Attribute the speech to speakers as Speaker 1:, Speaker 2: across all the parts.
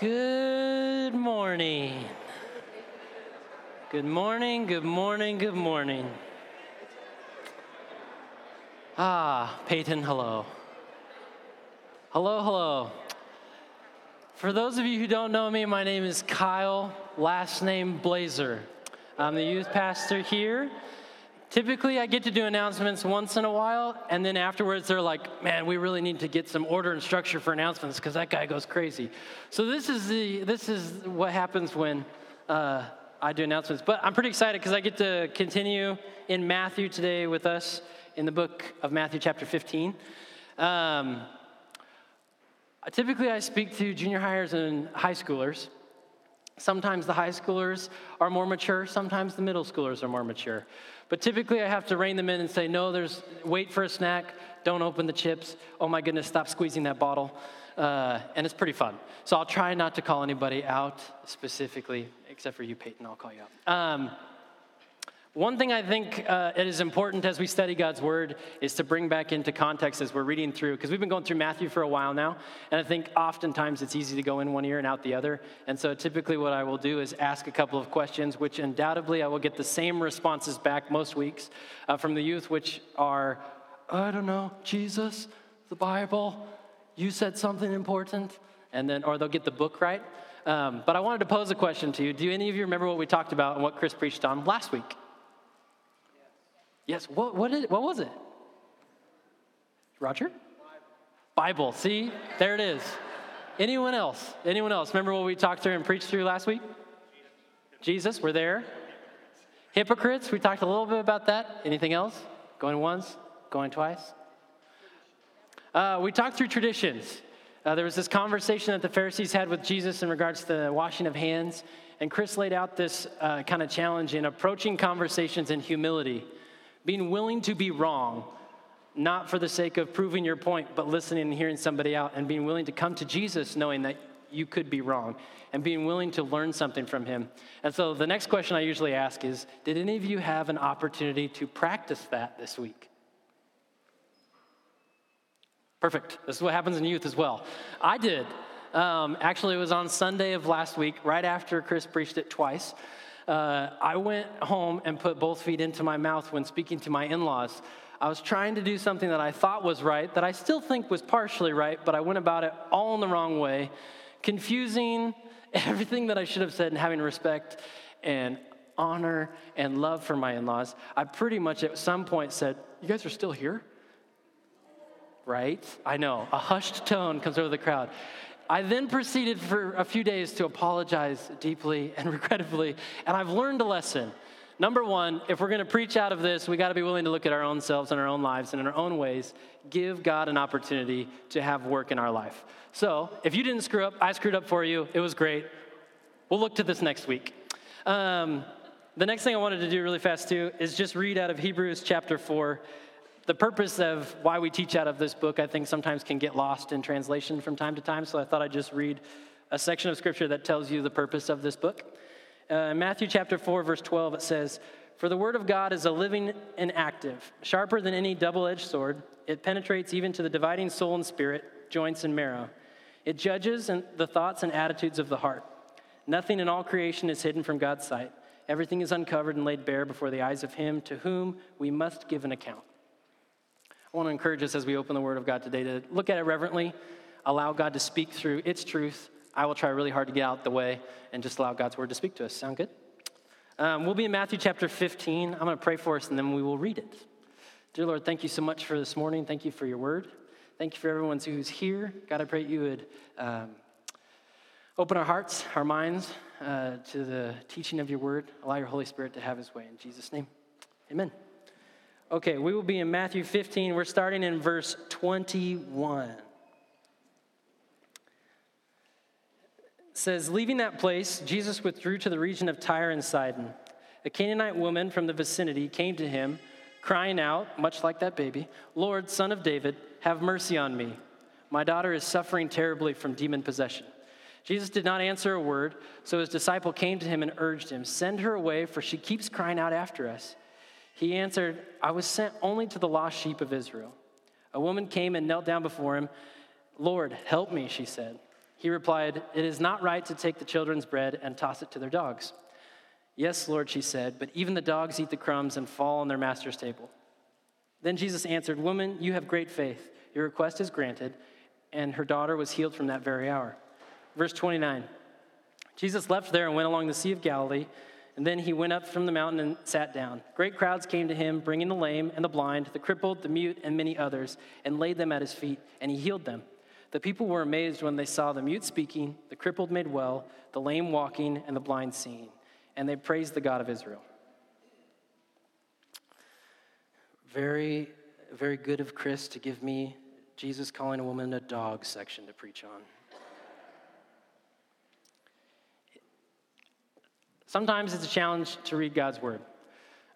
Speaker 1: Good morning. Good morning, good morning, good morning. Ah, Peyton, hello. Hello, hello. For those of you who don't know me, my name is Kyle, last name Blazer. I'm the youth pastor here. Typically, I get to do announcements once in a while, and then afterwards, they're like, man, we really need to get some order and structure for announcements because that guy goes crazy. So, this is, the, this is what happens when uh, I do announcements. But I'm pretty excited because I get to continue in Matthew today with us in the book of Matthew, chapter 15. Um, typically, I speak to junior hires and high schoolers. Sometimes the high schoolers are more mature, sometimes the middle schoolers are more mature. But typically I have to rein them in and say, no, there's, wait for a snack, don't open the chips, oh my goodness, stop squeezing that bottle. Uh, and it's pretty fun. So I'll try not to call anybody out specifically, except for you, Peyton, I'll call you out. Um, one thing I think uh, it is important as we study God's Word is to bring back into context as we're reading through, because we've been going through Matthew for a while now, and I think oftentimes it's easy to go in one ear and out the other. And so typically what I will do is ask a couple of questions, which undoubtedly I will get the same responses back most weeks uh, from the youth, which are, I don't know, Jesus, the Bible, you said something important, and then, or they'll get the book right. Um, but I wanted to pose a question to you. Do any of you remember what we talked about and what Chris preached on last week? Yes, what, what, was it? Roger? Bible. See, there it is. Anyone else? Anyone else? Remember what we talked through and preached through last week? Jesus, we're there. Hypocrites, we talked a little bit about that. Anything else? Going once, going twice? Uh, we talked through traditions. Uh, there was this conversation that the Pharisees had with Jesus in regards to the washing of hands, and Chris laid out this uh, kind of challenge in approaching conversations in humility being willing to be wrong, not for the sake of proving your point, but listening and hearing somebody out, and being willing to come to Jesus knowing that you could be wrong, and being willing to learn something from him. And so the next question I usually ask is Did any of you have an opportunity to practice that this week? Perfect. This is what happens in youth as well. I did. Um, actually, it was on Sunday of last week, right after Chris preached it twice uh, I went home and put both feet into my mouth when speaking to my in laws. I was trying to do something that I thought was right, that I still think was partially right, but I went about it all in the wrong way, confusing everything that I should have said and having respect and honor and love for my in laws. I pretty much at some point said, You guys are still here? Right? I know. A hushed tone comes over the crowd. I then proceeded for a few days to apologize deeply and regrettably, and I've learned a lesson. Number one, if we're going to preach out of this, we got to be willing to look at our own selves and our own lives and in our own ways, give God an opportunity to have work in our life. So, if you didn't screw up, I screwed up for you. It was great. We'll look to this next week. Um, the next thing I wanted to do really fast, too, is just read out of Hebrews chapter 4, the purpose of why we teach out of this book, I think, sometimes can get lost in translation from time to time. So I thought I'd just read a section of scripture that tells you the purpose of this book. Uh, in Matthew chapter 4, verse 12, it says, For the word of God is a living and active, sharper than any double edged sword. It penetrates even to the dividing soul and spirit, joints and marrow. It judges the thoughts and attitudes of the heart. Nothing in all creation is hidden from God's sight. Everything is uncovered and laid bare before the eyes of Him to whom we must give an account. I want to encourage us as we open the Word of God today to look at it reverently, allow God to speak through its truth. I will try really hard to get out the way and just allow God's Word to speak to us. Sound good? Um, we'll be in Matthew chapter 15. I'm going to pray for us and then we will read it. Dear Lord, thank you so much for this morning. Thank you for your Word. Thank you for everyone who's here. God, I pray you would um, open our hearts, our minds uh, to the teaching of your Word. Allow your Holy Spirit to have his way. In Jesus' name, amen. Okay, we will be in Matthew 15. We're starting in verse 21. It says, Leaving that place, Jesus withdrew to the region of Tyre and Sidon. A Canaanite woman from the vicinity came to him, crying out, much like that baby, Lord, son of David, have mercy on me. My daughter is suffering terribly from demon possession. Jesus did not answer a word, so his disciple came to him and urged him, Send her away, for she keeps crying out after us. He answered, I was sent only to the lost sheep of Israel. A woman came and knelt down before him. Lord, help me, she said. He replied, It is not right to take the children's bread and toss it to their dogs. Yes, Lord, she said, but even the dogs eat the crumbs and fall on their master's table. Then Jesus answered, Woman, you have great faith. Your request is granted. And her daughter was healed from that very hour. Verse 29 Jesus left there and went along the Sea of Galilee. And then he went up from the mountain and sat down. Great crowds came to him, bringing the lame and the blind, the crippled, the mute, and many others, and laid them at his feet, and he healed them. The people were amazed when they saw the mute speaking, the crippled made well, the lame walking, and the blind seeing. And they praised the God of Israel. Very, very good of Chris to give me Jesus calling a woman a dog section to preach on. Sometimes it's a challenge to read God's word.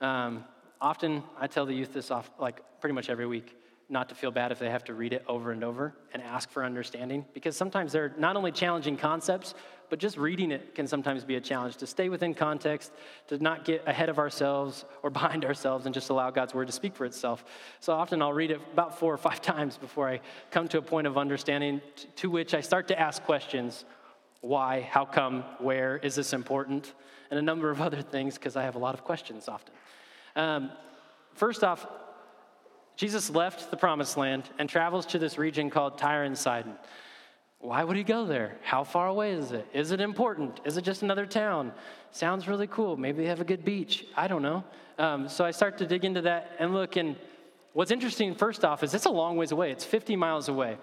Speaker 1: Um, often I tell the youth this off like pretty much every week not to feel bad if they have to read it over and over and ask for understanding because sometimes they're not only challenging concepts but just reading it can sometimes be a challenge to stay within context to not get ahead of ourselves or behind ourselves and just allow god's word to speak for itself so often i'll read it about four or five times before i come to a point of understanding to which i start to ask questions why how come where is this important and a number of other things because i have a lot of questions often um, first off Jesus left the promised land and travels to this region called Tyre and Sidon. Why would he go there? How far away is it? Is it important? Is it just another town? Sounds really cool. Maybe they have a good beach. I don't know. Um, so I start to dig into that and look. And what's interesting, first off, is it's a long ways away. It's 50 miles away.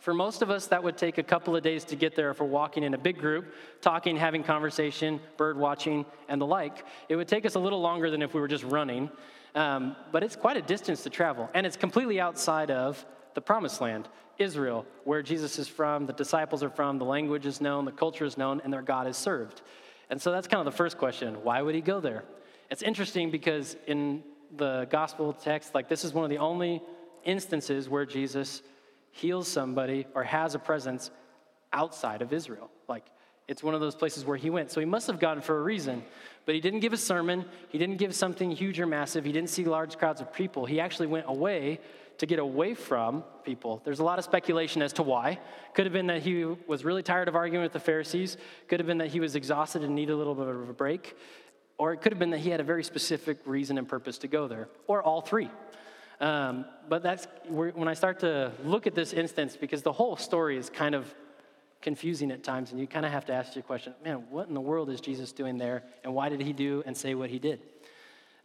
Speaker 1: For most of us, that would take a couple of days to get there if we're walking in a big group, talking, having conversation, bird watching, and the like. It would take us a little longer than if we were just running. Um, but it's quite a distance to travel, and it's completely outside of the promised land, Israel, where Jesus is from, the disciples are from, the language is known, the culture is known, and their God is served. And so that's kind of the first question why would he go there? It's interesting because in the gospel text, like this is one of the only instances where Jesus heals somebody or has a presence outside of Israel. Like it's one of those places where he went. So he must have gone for a reason. But he didn't give a sermon. He didn't give something huge or massive. He didn't see large crowds of people. He actually went away to get away from people. There's a lot of speculation as to why. Could have been that he was really tired of arguing with the Pharisees. Could have been that he was exhausted and needed a little bit of a break. Or it could have been that he had a very specific reason and purpose to go there. Or all three. Um, but that's when I start to look at this instance, because the whole story is kind of confusing at times, and you kind of have to ask your question man, what in the world is Jesus doing there, and why did he do and say what he did?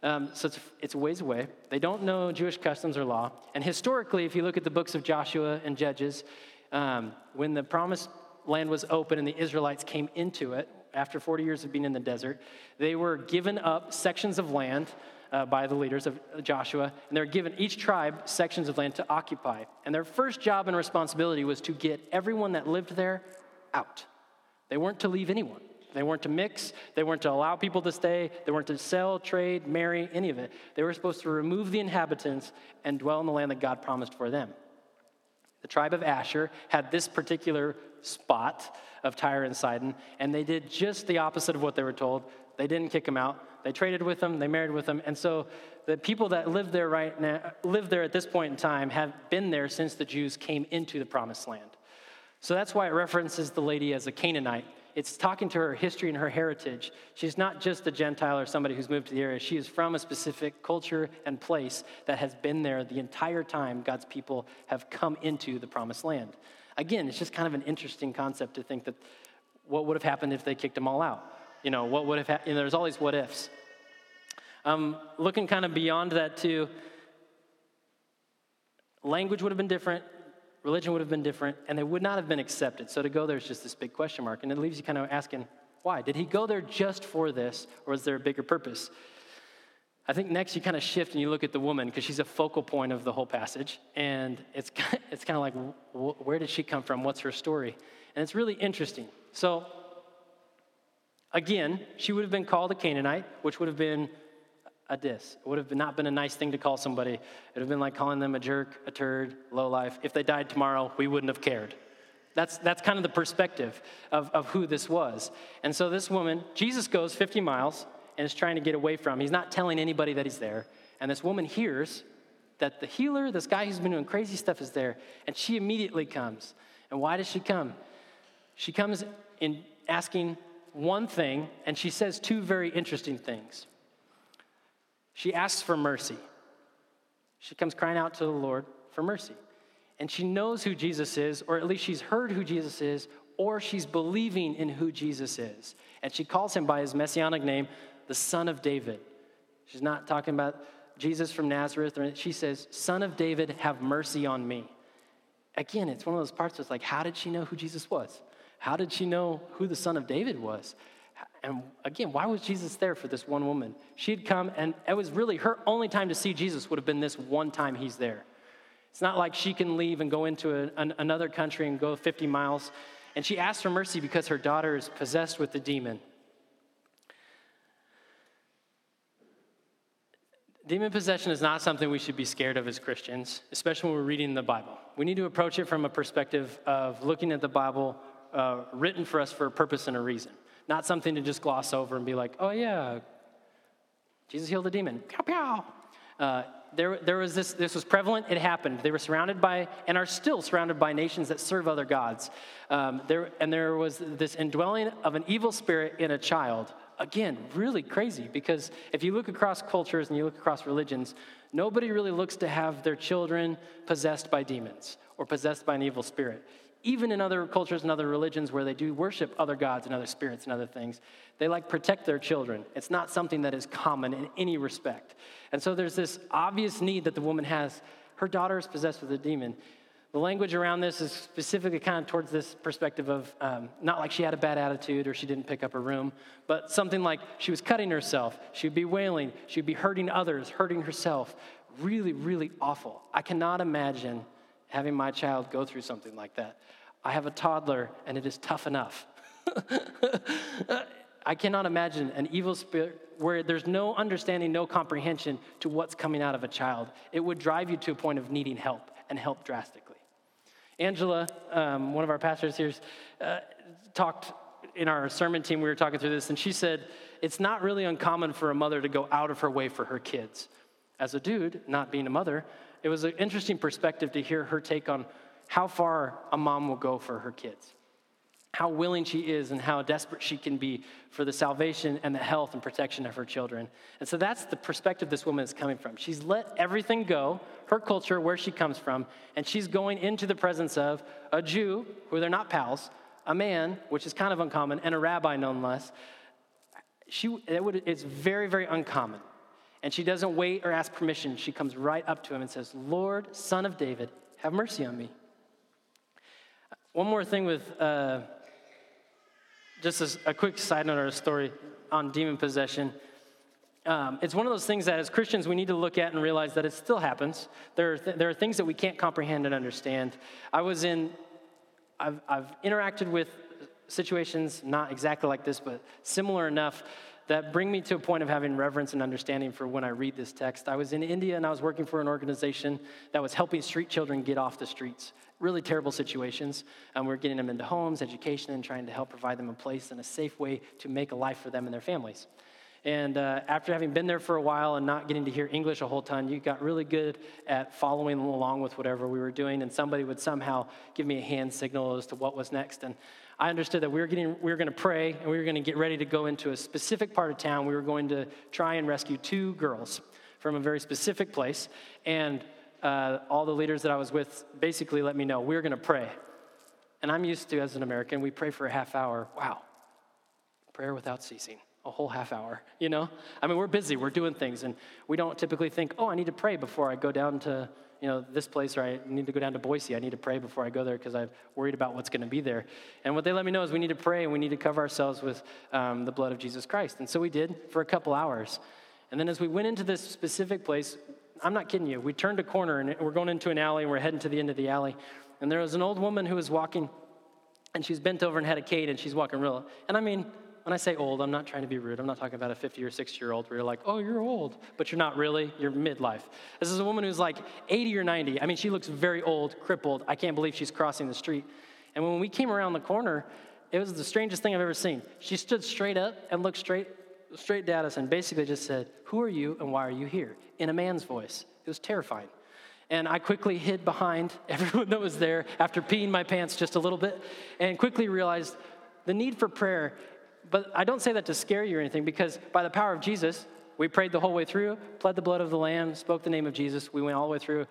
Speaker 1: Um, so it's, it's ways away. They don't know Jewish customs or law. And historically, if you look at the books of Joshua and Judges, um, when the promised land was open and the Israelites came into it, after 40 years of being in the desert, they were given up sections of land uh, by the leaders of Joshua, and they're given each tribe sections of land to occupy. And their first job and responsibility was to get everyone that lived there out. They weren't to leave anyone. They weren't to mix. They weren't to allow people to stay. They weren't to sell, trade, marry, any of it. They were supposed to remove the inhabitants and dwell in the land that God promised for them. The tribe of Asher had this particular spot of Tyre and Sidon, and they did just the opposite of what they were told. They didn't kick them out. They traded with them, they married with them. And so the people that live there right now, live there at this point in time, have been there since the Jews came into the promised land. So that's why it references the lady as a Canaanite. It's talking to her history and her heritage. She's not just a Gentile or somebody who's moved to the area. She is from a specific culture and place that has been there the entire time God's people have come into the promised land. Again, it's just kind of an interesting concept to think that what would have happened if they kicked them all out? You know, what would have happened? You know, there's all these what ifs. Um, looking kind of beyond that, too, language would have been different, religion would have been different, and they would not have been accepted. So to go there is just this big question mark. And it leaves you kind of asking, why? Did he go there just for this, or was there a bigger purpose? I think next you kind of shift and you look at the woman because she's a focal point of the whole passage. And it's, it's kind of like, where did she come from? What's her story? And it's really interesting. So Again, she would have been called a Canaanite, which would have been a diss. It would have not been a nice thing to call somebody. It would have been like calling them a jerk, a turd, low life. If they died tomorrow, we wouldn't have cared. That's, that's kind of the perspective of, of who this was. And so this woman, Jesus goes 50 miles and is trying to get away from. He's not telling anybody that he's there. And this woman hears that the healer, this guy who's been doing crazy stuff, is there. And she immediately comes. And why does she come? She comes in asking one thing, and she says two very interesting things. She asks for mercy. She comes crying out to the Lord for mercy. And she knows who Jesus is, or at least she's heard who Jesus is, or she's believing in who Jesus is. And she calls him by his messianic name, the Son of David. She's not talking about Jesus from Nazareth. She says, Son of David, have mercy on me. Again, it's one of those parts that's like, how did she know who Jesus was? How did she know who the Son of David was? And again, why was Jesus there for this one woman? She had come, and it was really her only time to see Jesus would have been this one time he's there. It's not like she can leave and go into a, an, another country and go 50 miles. And she asks for mercy because her daughter is possessed with the demon. Demon possession is not something we should be scared of as Christians, especially when we're reading the Bible. We need to approach it from a perspective of looking at the Bible uh, written for us for a purpose and a reason, not something to just gloss over and be like, oh, yeah, Jesus healed a demon. Pow, pow. Uh, there, there was this, this was prevalent, it happened. They were surrounded by, and are still surrounded by nations that serve other gods. Um, there, and there was this indwelling of an evil spirit in a child again, really crazy because if you look across cultures and you look across religions, nobody really looks to have their children possessed by demons or possessed by an evil spirit. Even in other cultures and other religions where they do worship other gods and other spirits and other things, they like protect their children. It's not something that is common in any respect. And so there's this obvious need that the woman has. Her daughter is possessed with a demon. The language around this is specifically kind of towards this perspective of um, not like she had a bad attitude or she didn't pick up her room, but something like she was cutting herself, she would be wailing, she would be hurting others, hurting herself. Really, really awful. I cannot imagine having my child go through something like that. I have a toddler and it is tough enough. I cannot imagine an evil spirit where there's no understanding, no comprehension to what's coming out of a child. It would drive you to a point of needing help and help drastically. Angela, um, one of our pastors here, uh, talked in our sermon team, we were talking through this, and she said, It's not really uncommon for a mother to go out of her way for her kids. As a dude, not being a mother, it was an interesting perspective to hear her take on how far a mom will go for her kids how willing she is and how desperate she can be for the salvation and the health and protection of her children. And so that's the perspective this woman is coming from. She's let everything go, her culture, where she comes from, and she's going into the presence of a Jew, who they're not pals, a man, which is kind of uncommon, and a rabbi nonetheless. She, it would, it's very, very uncommon. And she doesn't wait or ask permission. She comes right up to him and says, Lord, son of David, have mercy on me. One more thing with uh, just as a quick side note or a story on demon possession. Um, it's one of those things that as Christians we need to look at and realize that it still happens. There are, th- there are things that we can't comprehend and understand. I was in, I've, I've interacted with situations not exactly like this, but similar enough that bring me to a point of having reverence and understanding for when I read this text. I was in India and I was working for an organization that was helping street children get off the streets really terrible situations. Um, we're getting them into homes, education, and trying to help provide them a place and a safe way to make a life for them and their families. And uh, after having been there for a while and not getting to hear English a whole ton, you got really good at following along with whatever we were doing, and somebody would somehow give me a hand signal as to what was next. And I understood that we were getting, we were going to pray, and we were going to get ready to go into a specific part of town. We were going to try and rescue two girls from a very specific place, and uh, all the leaders that I was with basically let me know we're going to pray. And I'm used to, as an American, we pray for a half hour. Wow, prayer without ceasing, a whole half hour, you know? I mean, we're busy, we're doing things, and we don't typically think, oh, I need to pray before I go down to, you know, this place, or I need to go down to Boise. I need to pray before I go there because I'm worried about what's going to be there. And what they let me know is we need to pray and we need to cover ourselves with um, the blood of Jesus Christ. And so we did for a couple hours. And then as we went into this specific place, I'm not kidding you. We turned a corner and we're going into an alley and we're heading to the end of the alley. And there was an old woman who was walking and she's bent over and had a cane and she's walking real. And I mean, when I say old, I'm not trying to be rude. I'm not talking about a 50 or 60 year old where you're like, oh, you're old, but you're not really. You're midlife. This is a woman who's like 80 or 90. I mean, she looks very old, crippled. I can't believe she's crossing the street. And when we came around the corner, it was the strangest thing I've ever seen. She stood straight up and looked straight straight at us and basically just said, Who are you and why are you here? in a man's voice. It was terrifying. And I quickly hid behind everyone that was there after peeing my pants just a little bit and quickly realized the need for prayer. But I don't say that to scare you or anything because by the power of Jesus, we prayed the whole way through, pled the blood of the Lamb, spoke the name of Jesus. We went all the way through,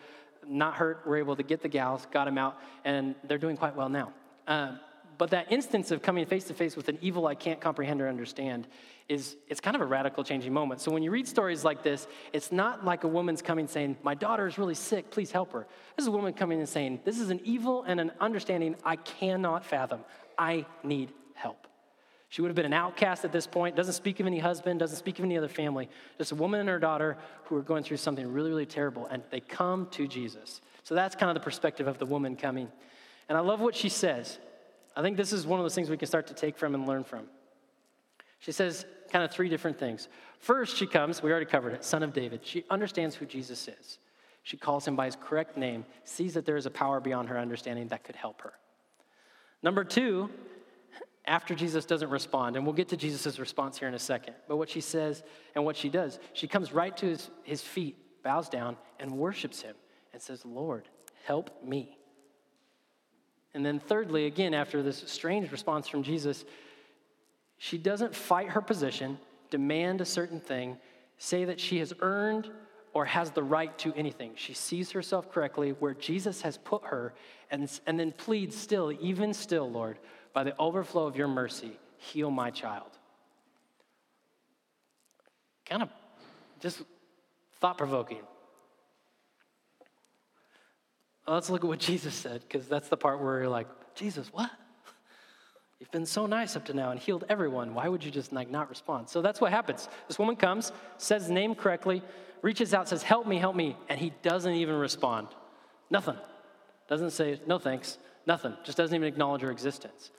Speaker 1: not hurt. We're able to get the gals, got them out, and they're doing quite well now. Uh, but that instance of coming face to face with an evil I can't comprehend or understand is it's kind of a radical changing moment. So when you read stories like this, it's not like a woman's coming saying, "My daughter is really sick, please help her." This is a woman coming and saying, "This is an evil and an understanding I cannot fathom. I need help." She would have been an outcast at this point, doesn't speak of any husband, doesn't speak of any other family. Just a woman and her daughter who are going through something really, really terrible, and they come to Jesus. So that's kind of the perspective of the woman coming. And I love what she says. I think this is one of those things we can start to take from and learn from. She says kind of three different things. First, she comes, we already covered it, son of David. She understands who Jesus is. She calls him by his correct name, sees that there is a power beyond her understanding that could help her. Number two, after Jesus doesn't respond, and we'll get to Jesus' response here in a second, but what she says and what she does, she comes right to his, his feet, bows down, and worships him and says, Lord, help me. And then, thirdly, again, after this strange response from Jesus, she doesn't fight her position, demand a certain thing, say that she has earned or has the right to anything. She sees herself correctly where Jesus has put her and, and then pleads still, even still, Lord, by the overflow of your mercy, heal my child. Kind of just thought provoking. Let's look at what Jesus said, because that's the part where you're like, Jesus, what? You've been so nice up to now and healed everyone. Why would you just like not respond? So that's what happens. This woman comes, says name correctly, reaches out, says, Help me, help me, and he doesn't even respond. Nothing. Doesn't say, No thanks, nothing. Just doesn't even acknowledge her existence.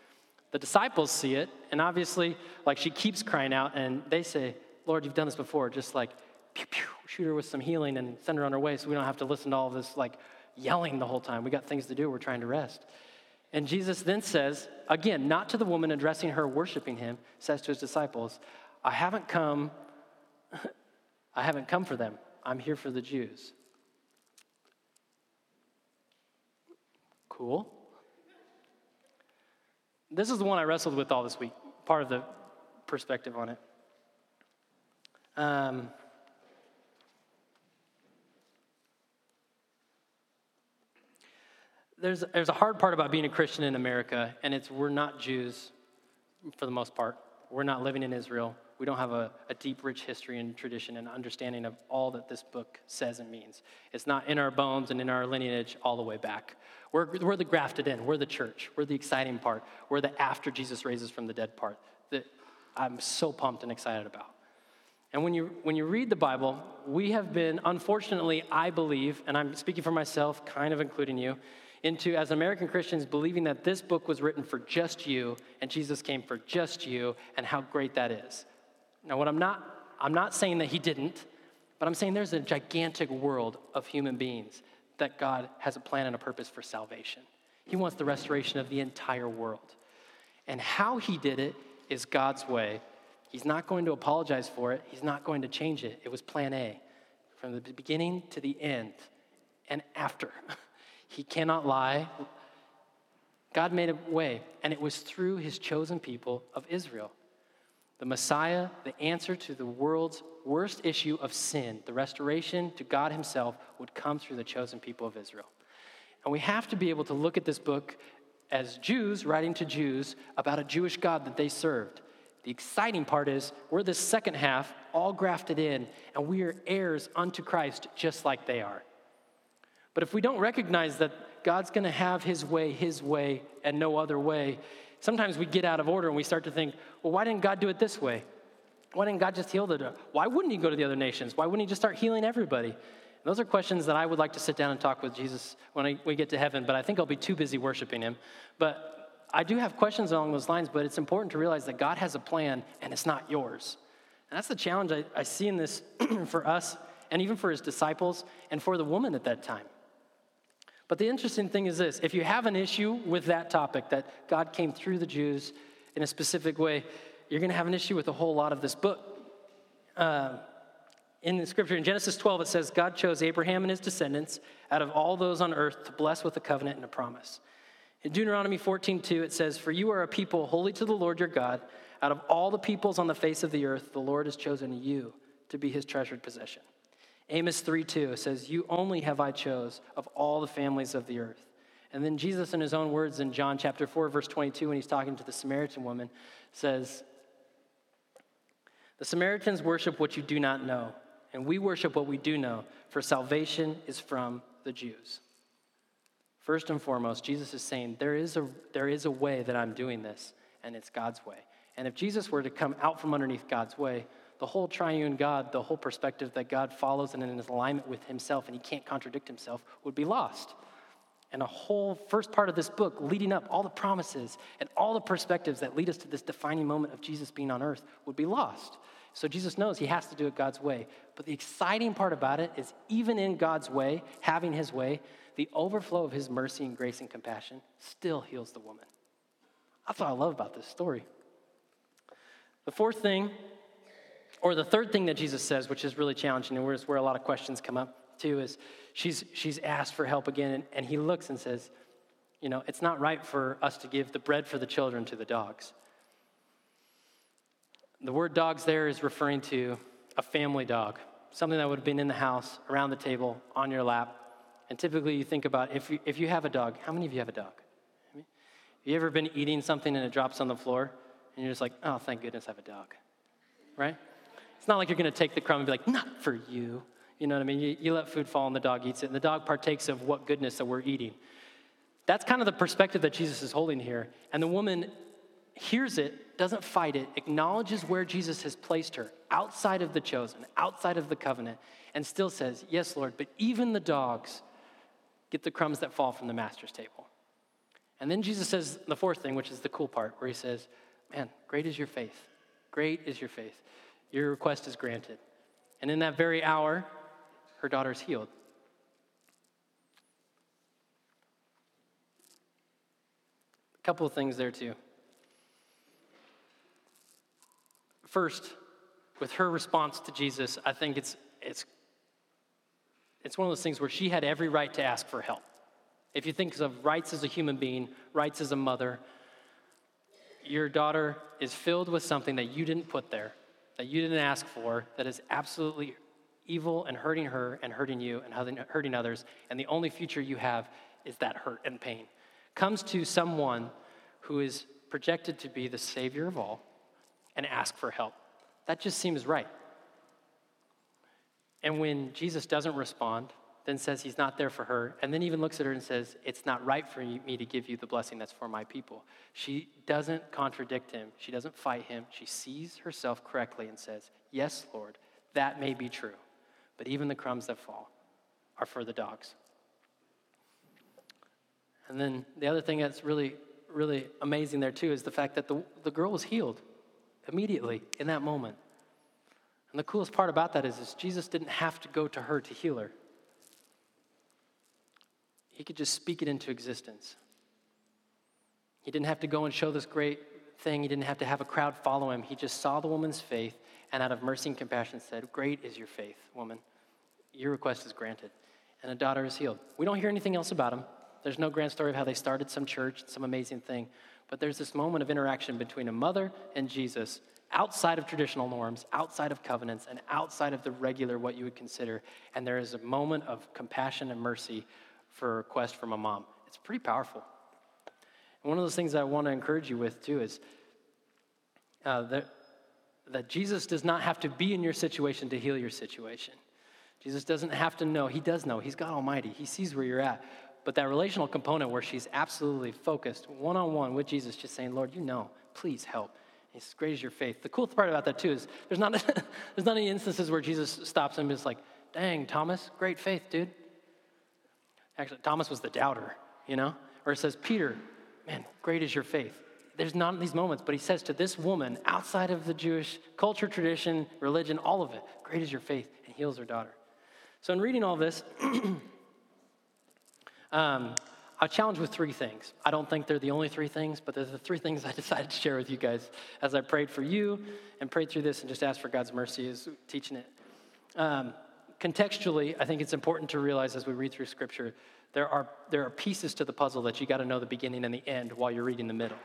Speaker 1: The disciples see it, and obviously, like she keeps crying out, and they say, Lord, you've done this before. Just like, pew, pew, shoot her with some healing and send her on her way so we don't have to listen to all this like yelling the whole time. We got things to do, we're trying to rest. And Jesus then says, again, not to the woman addressing her, worshiping him, says to his disciples, I haven't come, I haven't come for them. I'm here for the Jews. Cool. This is the one I wrestled with all this week, part of the perspective on it. Um, there's, there's a hard part about being a Christian in America, and it's we're not Jews for the most part. We're not living in Israel. We don't have a, a deep, rich history and tradition and understanding of all that this book says and means. It's not in our bones and in our lineage all the way back. We're, we're the grafted in, we're the church, we're the exciting part, we're the after Jesus raises from the dead part that I'm so pumped and excited about. And when you, when you read the Bible, we have been, unfortunately, I believe, and I'm speaking for myself, kind of including you, into, as American Christians, believing that this book was written for just you and Jesus came for just you and how great that is. Now, what I'm not, I'm not saying that he didn't, but I'm saying there's a gigantic world of human beings that God has a plan and a purpose for salvation. He wants the restoration of the entire world. And how he did it is God's way. He's not going to apologize for it, he's not going to change it. It was plan A from the beginning to the end and after. He cannot lie. God made a way, and it was through his chosen people of Israel. The Messiah, the answer to the world's worst issue of sin, the restoration to God himself, would come through the chosen people of Israel. And we have to be able to look at this book as Jews writing to Jews about a Jewish God that they served. The exciting part is we're the second half, all grafted in, and we are heirs unto Christ just like they are. But if we don't recognize that God's going to have his way, his way, and no other way, sometimes we get out of order and we start to think, well, why didn't God do it this way? Why didn't God just heal the. Why wouldn't he go to the other nations? Why wouldn't he just start healing everybody? And those are questions that I would like to sit down and talk with Jesus when I, we get to heaven, but I think I'll be too busy worshiping him. But I do have questions along those lines, but it's important to realize that God has a plan and it's not yours. And that's the challenge I, I see in this for us and even for his disciples and for the woman at that time. But the interesting thing is this if you have an issue with that topic, that God came through the Jews in a specific way, you're going to have an issue with a whole lot of this book. Uh, in the scripture, in Genesis 12, it says, God chose Abraham and his descendants out of all those on earth to bless with a covenant and a promise. In Deuteronomy 14, 2, it says, For you are a people holy to the Lord your God. Out of all the peoples on the face of the earth, the Lord has chosen you to be his treasured possession. Amos 3, 2 says, You only have I chose of all the families of the earth. And then Jesus, in his own words in John chapter 4, verse 22, when he's talking to the Samaritan woman, says, The Samaritans worship what you do not know and we worship what we do know, for salvation is from the Jews. First and foremost, Jesus is saying, there is, a, there is a way that I'm doing this, and it's God's way. And if Jesus were to come out from underneath God's way, the whole triune God, the whole perspective that God follows and in his alignment with himself, and he can't contradict himself, would be lost. And a whole first part of this book, leading up, all the promises and all the perspectives that lead us to this defining moment of Jesus being on earth, would be lost. So Jesus knows he has to do it God's way. But the exciting part about it is, even in God's way, having his way, the overflow of his mercy and grace and compassion still heals the woman. That's what I love about this story. The fourth thing, or the third thing that Jesus says, which is really challenging and where, where a lot of questions come up too, is she's, she's asked for help again, and, and he looks and says, You know, it's not right for us to give the bread for the children to the dogs. The word dogs there is referring to a family dog, something that would have been in the house, around the table, on your lap. And typically you think about if you, if you have a dog, how many of you have a dog? have you ever been eating something and it drops on the floor and you're just like, oh, thank goodness I have a dog, right? It's not like you're going to take the crumb and be like, not for you. You know what I mean? You, you let food fall and the dog eats it, and the dog partakes of what goodness that we're eating. That's kind of the perspective that Jesus is holding here. And the woman hears it, doesn't fight it, acknowledges where Jesus has placed her outside of the chosen, outside of the covenant, and still says, Yes, Lord, but even the dogs get the crumbs that fall from the master's table. And then Jesus says the fourth thing, which is the cool part, where he says, Man, great is your faith. Great is your faith. Your request is granted. And in that very hour, her daughter is healed. A couple of things there, too. First, with her response to Jesus, I think it's, it's, it's one of those things where she had every right to ask for help. If you think of rights as a human being, rights as a mother, your daughter is filled with something that you didn't put there, that you didn't ask for, that is absolutely evil and hurting her and hurting you and hurting others, and the only future you have is that hurt and pain. Comes to someone who is projected to be the Savior of all and ask for help. That just seems right. And when Jesus doesn't respond, then says he's not there for her, and then even looks at her and says, It's not right for me to give you the blessing that's for my people. She doesn't contradict him, she doesn't fight him. She sees herself correctly and says, Yes, Lord, that may be true, but even the crumbs that fall are for the dogs. And then the other thing that's really, really amazing there too is the fact that the, the girl was healed immediately in that moment. And the coolest part about that is, is Jesus didn't have to go to her to heal her. He could just speak it into existence. He didn't have to go and show this great thing. He didn't have to have a crowd follow him. He just saw the woman's faith and out of mercy and compassion said, Great is your faith, woman. Your request is granted. And a daughter is healed. We don't hear anything else about him. There's no grand story of how they started some church, some amazing thing. But there's this moment of interaction between a mother and Jesus outside of traditional norms, outside of covenants, and outside of the regular what you would consider. And there is a moment of compassion and mercy for a request from a mom. It's pretty powerful. And one of those things I want to encourage you with, too, is uh, that, that Jesus does not have to be in your situation to heal your situation. Jesus doesn't have to know. He does know. He's God Almighty. He sees where you're at. But that relational component where she's absolutely focused one on one with Jesus, just saying, Lord, you know, please help. As great as your faith. The cool part about that too is there's not, there's not any instances where Jesus stops and is like, dang, Thomas, great faith, dude. Actually, Thomas was the doubter, you know? Or it says, Peter, man, great is your faith. There's not these moments, but he says to this woman outside of the Jewish culture, tradition, religion, all of it, great is your faith, and heals her daughter. So in reading all this, Um, I'll challenge with three things. I don't think they're the only three things, but they're the three things I decided to share with you guys as I prayed for you and prayed through this and just asked for God's mercy as teaching it. Um, contextually, I think it's important to realize as we read through Scripture, there are, there are pieces to the puzzle that you got to know the beginning and the end while you're reading the middle.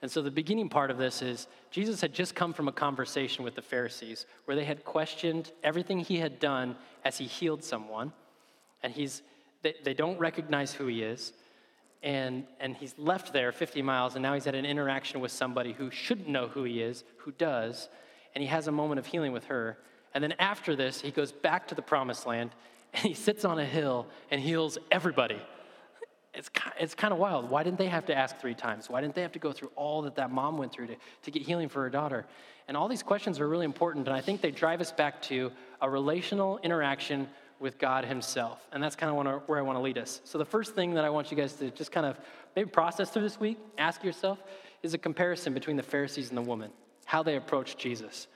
Speaker 1: And so the beginning part of this is Jesus had just come from a conversation with the Pharisees where they had questioned everything he had done as he healed someone. And he's, they, they don't recognize who he is. And, and he's left there 50 miles, and now he's at an interaction with somebody who shouldn't know who he is, who does. And he has a moment of healing with her. And then after this, he goes back to the promised land and he sits on a hill and heals everybody it's, it's kind of wild. Why didn't they have to ask three times? Why didn't they have to go through all that that mom went through to, to get healing for her daughter? And all these questions are really important, and I think they drive us back to a relational interaction with God Himself. And that's kind of where I want to lead us. So, the first thing that I want you guys to just kind of maybe process through this week, ask yourself, is a comparison between the Pharisees and the woman, how they approached Jesus.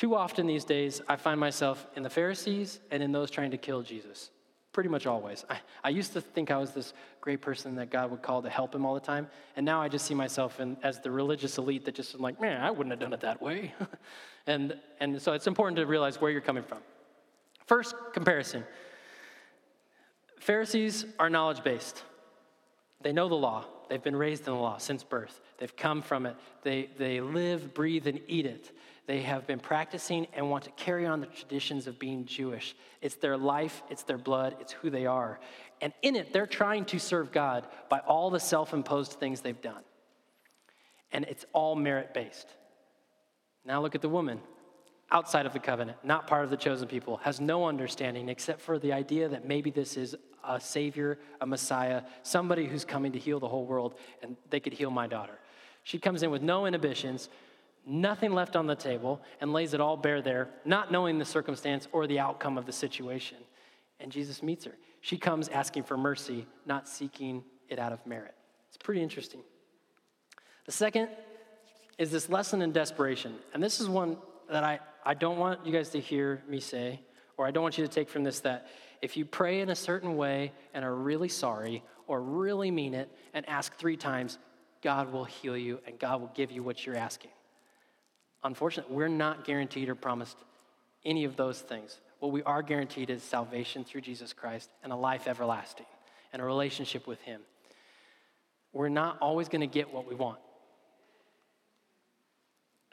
Speaker 1: Too often these days, I find myself in the Pharisees and in those trying to kill Jesus pretty much always. I, I used to think I was this great person that God would call to help him all the time. And now I just see myself in, as the religious elite that just like, man, I wouldn't have done it that way. and, and so it's important to realize where you're coming from. First comparison Pharisees are knowledge based, they know the law. They've been raised in the law since birth. They've come from it. They, they live, breathe, and eat it. They have been practicing and want to carry on the traditions of being Jewish. It's their life, it's their blood, it's who they are. And in it, they're trying to serve God by all the self imposed things they've done. And it's all merit based. Now look at the woman outside of the covenant, not part of the chosen people, has no understanding except for the idea that maybe this is a savior, a messiah, somebody who's coming to heal the whole world, and they could heal my daughter. She comes in with no inhibitions nothing left on the table, and lays it all bare there, not knowing the circumstance or the outcome of the situation. And Jesus meets her. She comes asking for mercy, not seeking it out of merit. It's pretty interesting. The second is this lesson in desperation. And this is one that I, I don't want you guys to hear me say, or I don't want you to take from this that if you pray in a certain way and are really sorry or really mean it and ask three times, God will heal you and God will give you what you're asking. Unfortunately, we're not guaranteed or promised any of those things. What we are guaranteed is salvation through Jesus Christ and a life everlasting and a relationship with Him. We're not always going to get what we want.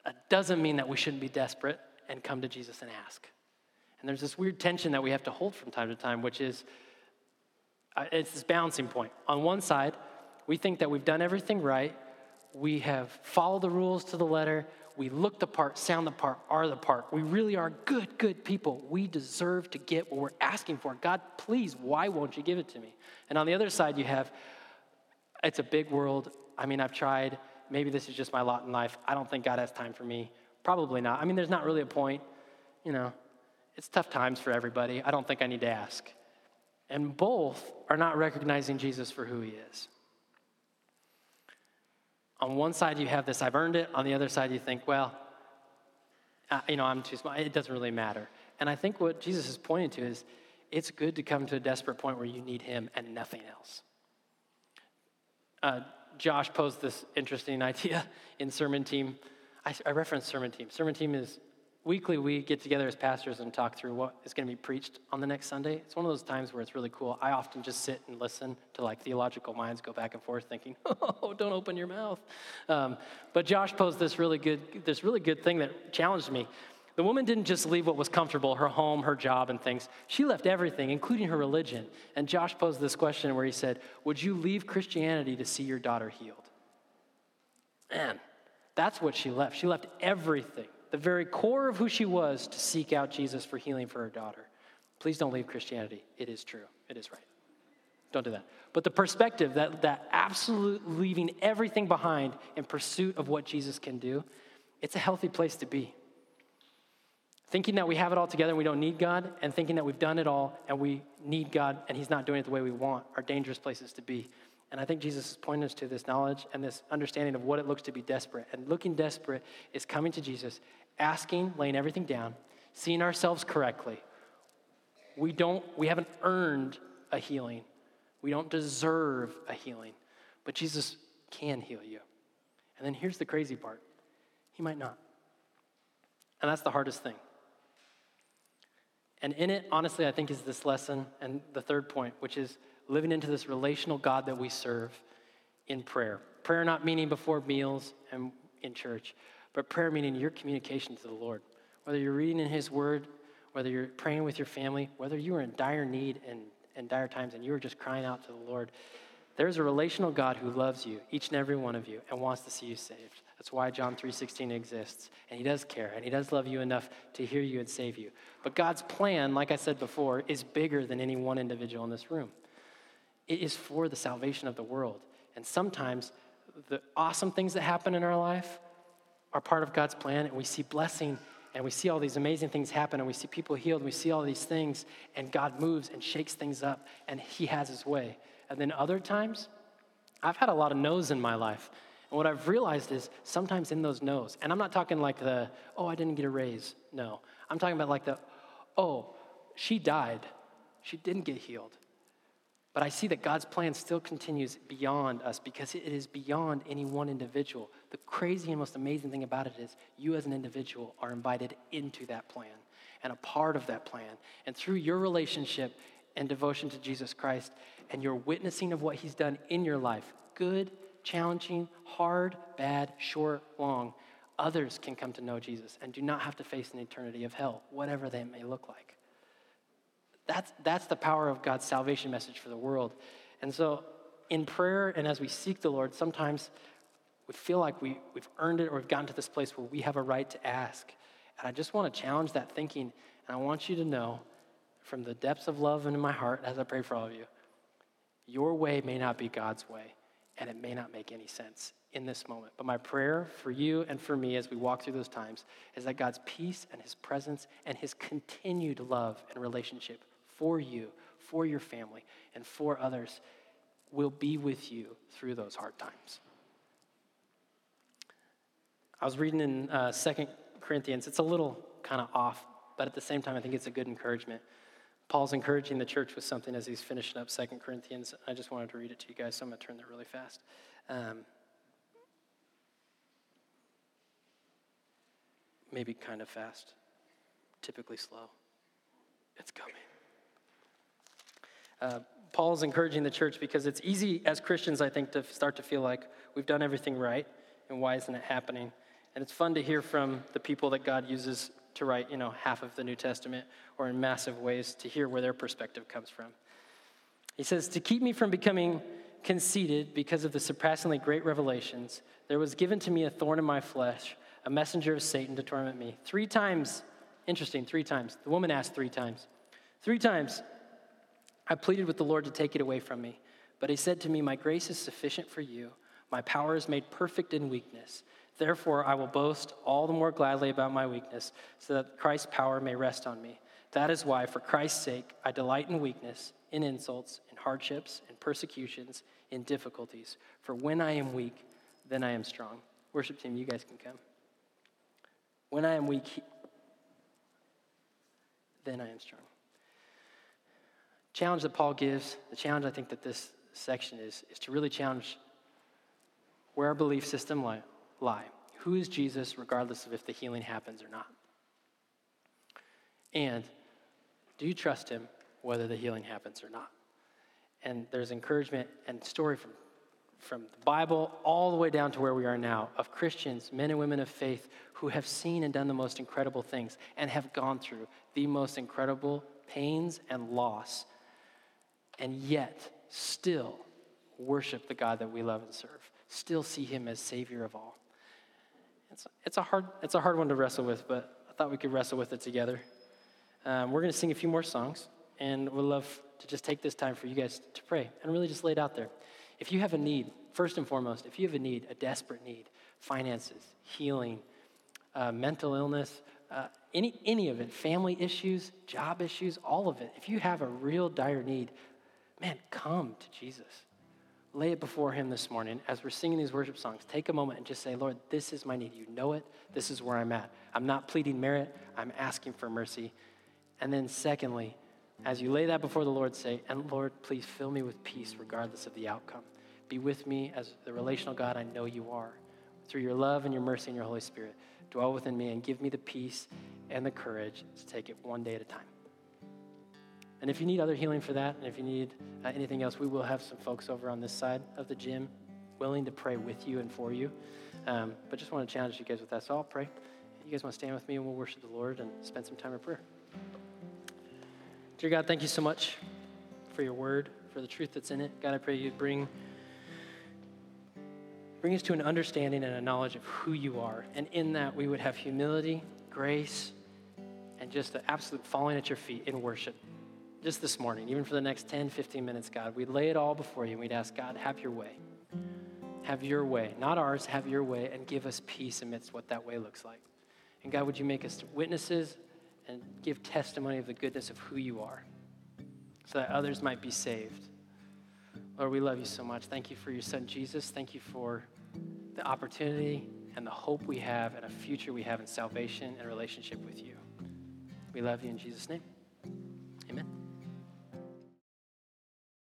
Speaker 1: That doesn't mean that we shouldn't be desperate and come to Jesus and ask. And there's this weird tension that we have to hold from time to time, which is uh, it's this balancing point. On one side, we think that we've done everything right, we have followed the rules to the letter, we look the part, sound the part, are the part. We really are good, good people. We deserve to get what we're asking for. God, please, why won't you give it to me? And on the other side, you have, it's a big world. I mean, I've tried. Maybe this is just my lot in life. I don't think God has time for me. Probably not. I mean, there's not really a point. You know, it's tough times for everybody. I don't think I need to ask. And both are not recognizing Jesus for who he is. On one side, you have this, I've earned it. On the other side, you think, well, uh, you know, I'm too small. It doesn't really matter. And I think what Jesus is pointing to is it's good to come to a desperate point where you need him and nothing else. Uh, Josh posed this interesting idea in Sermon Team. I, I Sermon Team. Sermon Team is weekly we get together as pastors and talk through what is going to be preached on the next Sunday. It's one of those times where it's really cool. I often just sit and listen to like theological minds go back and forth, thinking, "Oh, don't open your mouth." Um, but Josh posed this really good, this really good thing that challenged me. The woman didn't just leave what was comfortable, her home, her job, and things. She left everything, including her religion. And Josh posed this question where he said, Would you leave Christianity to see your daughter healed? Man, that's what she left. She left everything the very core of who she was, to seek out Jesus for healing for her daughter. Please don't leave Christianity. It is true, it is right. Don't do that. But the perspective that, that absolute leaving everything behind in pursuit of what Jesus can do, it's a healthy place to be. Thinking that we have it all together and we don't need God, and thinking that we've done it all and we need God and He's not doing it the way we want, are dangerous places to be. And I think Jesus is pointing us to this knowledge and this understanding of what it looks to be desperate. And looking desperate is coming to Jesus, asking, laying everything down, seeing ourselves correctly. We don't, we haven't earned a healing. We don't deserve a healing. But Jesus can heal you. And then here's the crazy part. He might not. And that's the hardest thing. And in it, honestly, I think is this lesson and the third point, which is living into this relational God that we serve in prayer. Prayer not meaning before meals and in church, but prayer meaning your communication to the Lord. Whether you're reading in His Word, whether you're praying with your family, whether you are in dire need and, and dire times and you are just crying out to the Lord, there's a relational God who loves you, each and every one of you, and wants to see you saved. That's why John 3:16 exists. And he does care and he does love you enough to hear you and save you. But God's plan, like I said before, is bigger than any one individual in this room. It is for the salvation of the world. And sometimes the awesome things that happen in our life are part of God's plan and we see blessing and we see all these amazing things happen and we see people healed and we see all these things and God moves and shakes things up and he has his way. And then other times I've had a lot of no's in my life and what I've realized is sometimes in those no's, and I'm not talking like the, oh, I didn't get a raise. No. I'm talking about like the, oh, she died. She didn't get healed. But I see that God's plan still continues beyond us because it is beyond any one individual. The crazy and most amazing thing about it is you as an individual are invited into that plan and a part of that plan. And through your relationship and devotion to Jesus Christ and your witnessing of what he's done in your life, good challenging, hard, bad, short, long, others can come to know Jesus and do not have to face an eternity of hell, whatever that may look like. That's, that's the power of God's salvation message for the world. And so, in prayer and as we seek the Lord, sometimes we feel like we, we've earned it or we've gotten to this place where we have a right to ask. And I just want to challenge that thinking. And I want you to know from the depths of love in my heart as I pray for all of you, your way may not be God's way and it may not make any sense in this moment. But my prayer for you and for me as we walk through those times is that God's peace and his presence and his continued love and relationship for you, for your family, and for others will be with you through those hard times. I was reading in uh, 2 Corinthians. It's a little kind of off, but at the same time, I think it's a good encouragement. Paul's encouraging the church with something as he's finishing up Second Corinthians. I just wanted to read it to you guys, so I'm going to turn there really fast. Um, maybe kind of fast, typically slow. It's coming. Uh, Paul's encouraging the church because it's easy as Christians, I think, to start to feel like we've done everything right, and why isn't it happening? And it's fun to hear from the people that God uses to write, you know, half of the New Testament or in massive ways to hear where their perspective comes from. He says, To keep me from becoming conceited because of the surpassingly great revelations, there was given to me a thorn in my flesh, a messenger of Satan to torment me. Three times, interesting, three times. The woman asked three times. Three times I pleaded with the Lord to take it away from me. But he said to me, My grace is sufficient for you. My power is made perfect in weakness. Therefore, I will boast all the more gladly about my weakness, so that Christ's power may rest on me. That is why, for Christ's sake, I delight in weakness, in insults, in hardships, in persecutions, in difficulties. For when I am weak, then I am strong. Worship team, you guys can come. When I am weak, then I am strong. Challenge that Paul gives, the challenge I think that this section is, is to really challenge where our belief system lies lie. Who is Jesus, regardless of if the healing happens or not? And do you trust him whether the healing happens or not? And there's encouragement and story from, from the Bible all the way down to where we are now of Christians, men and women of faith, who have seen and done the most incredible things and have gone through the most incredible pains and loss, and yet still worship the God that we love and serve, still see him as Savior of all. It's, it's, a hard, it's a hard one to wrestle with, but I thought we could wrestle with it together. Um, we're going to sing a few more songs, and we'd love to just take this time for you guys to pray and really just lay it out there. If you have a need, first and foremost, if you have a need, a desperate need, finances, healing, uh, mental illness, uh, any, any of it, family issues, job issues, all of it, if you have a real dire need, man, come to Jesus lay it before Him this morning as we're singing these worship songs. Take a moment and just say, Lord, this is my need. You know it. This is where I'm at. I'm not pleading merit, I'm asking for mercy. And then, secondly, as you lay that before the Lord, say, And Lord, please fill me with peace regardless of the outcome. Be with me as the relational God I know you are. Through your love and your mercy and your Holy Spirit, dwell within me and give me the peace and the courage to take it one day at a time. And if you need other healing for that, and if you need uh, anything else, we will have some folks over on this side of the gym willing to pray with you and for you. Um, but just want to challenge you guys with that. So I'll pray. You guys want to stand with me and we'll worship the Lord and spend some time in prayer. Dear God, thank you so much for your word, for the truth that's in it. God, I pray you bring bring us to an understanding and a knowledge of who you are. And in that, we would have humility, grace, and just the absolute falling at your feet in worship. Just this morning, even for the next 10, 15 minutes, God, we'd lay it all before you and we'd ask, God, have your way. Have your way, not ours, have your way, and give us peace amidst what that way looks like. And God, would you make us witnesses and give testimony of the goodness of who you are so that others might be saved? Lord, we love you so much. Thank you for your son, Jesus. Thank you for the opportunity and the hope we have and a future we have in salvation and relationship with you. We love you in Jesus' name.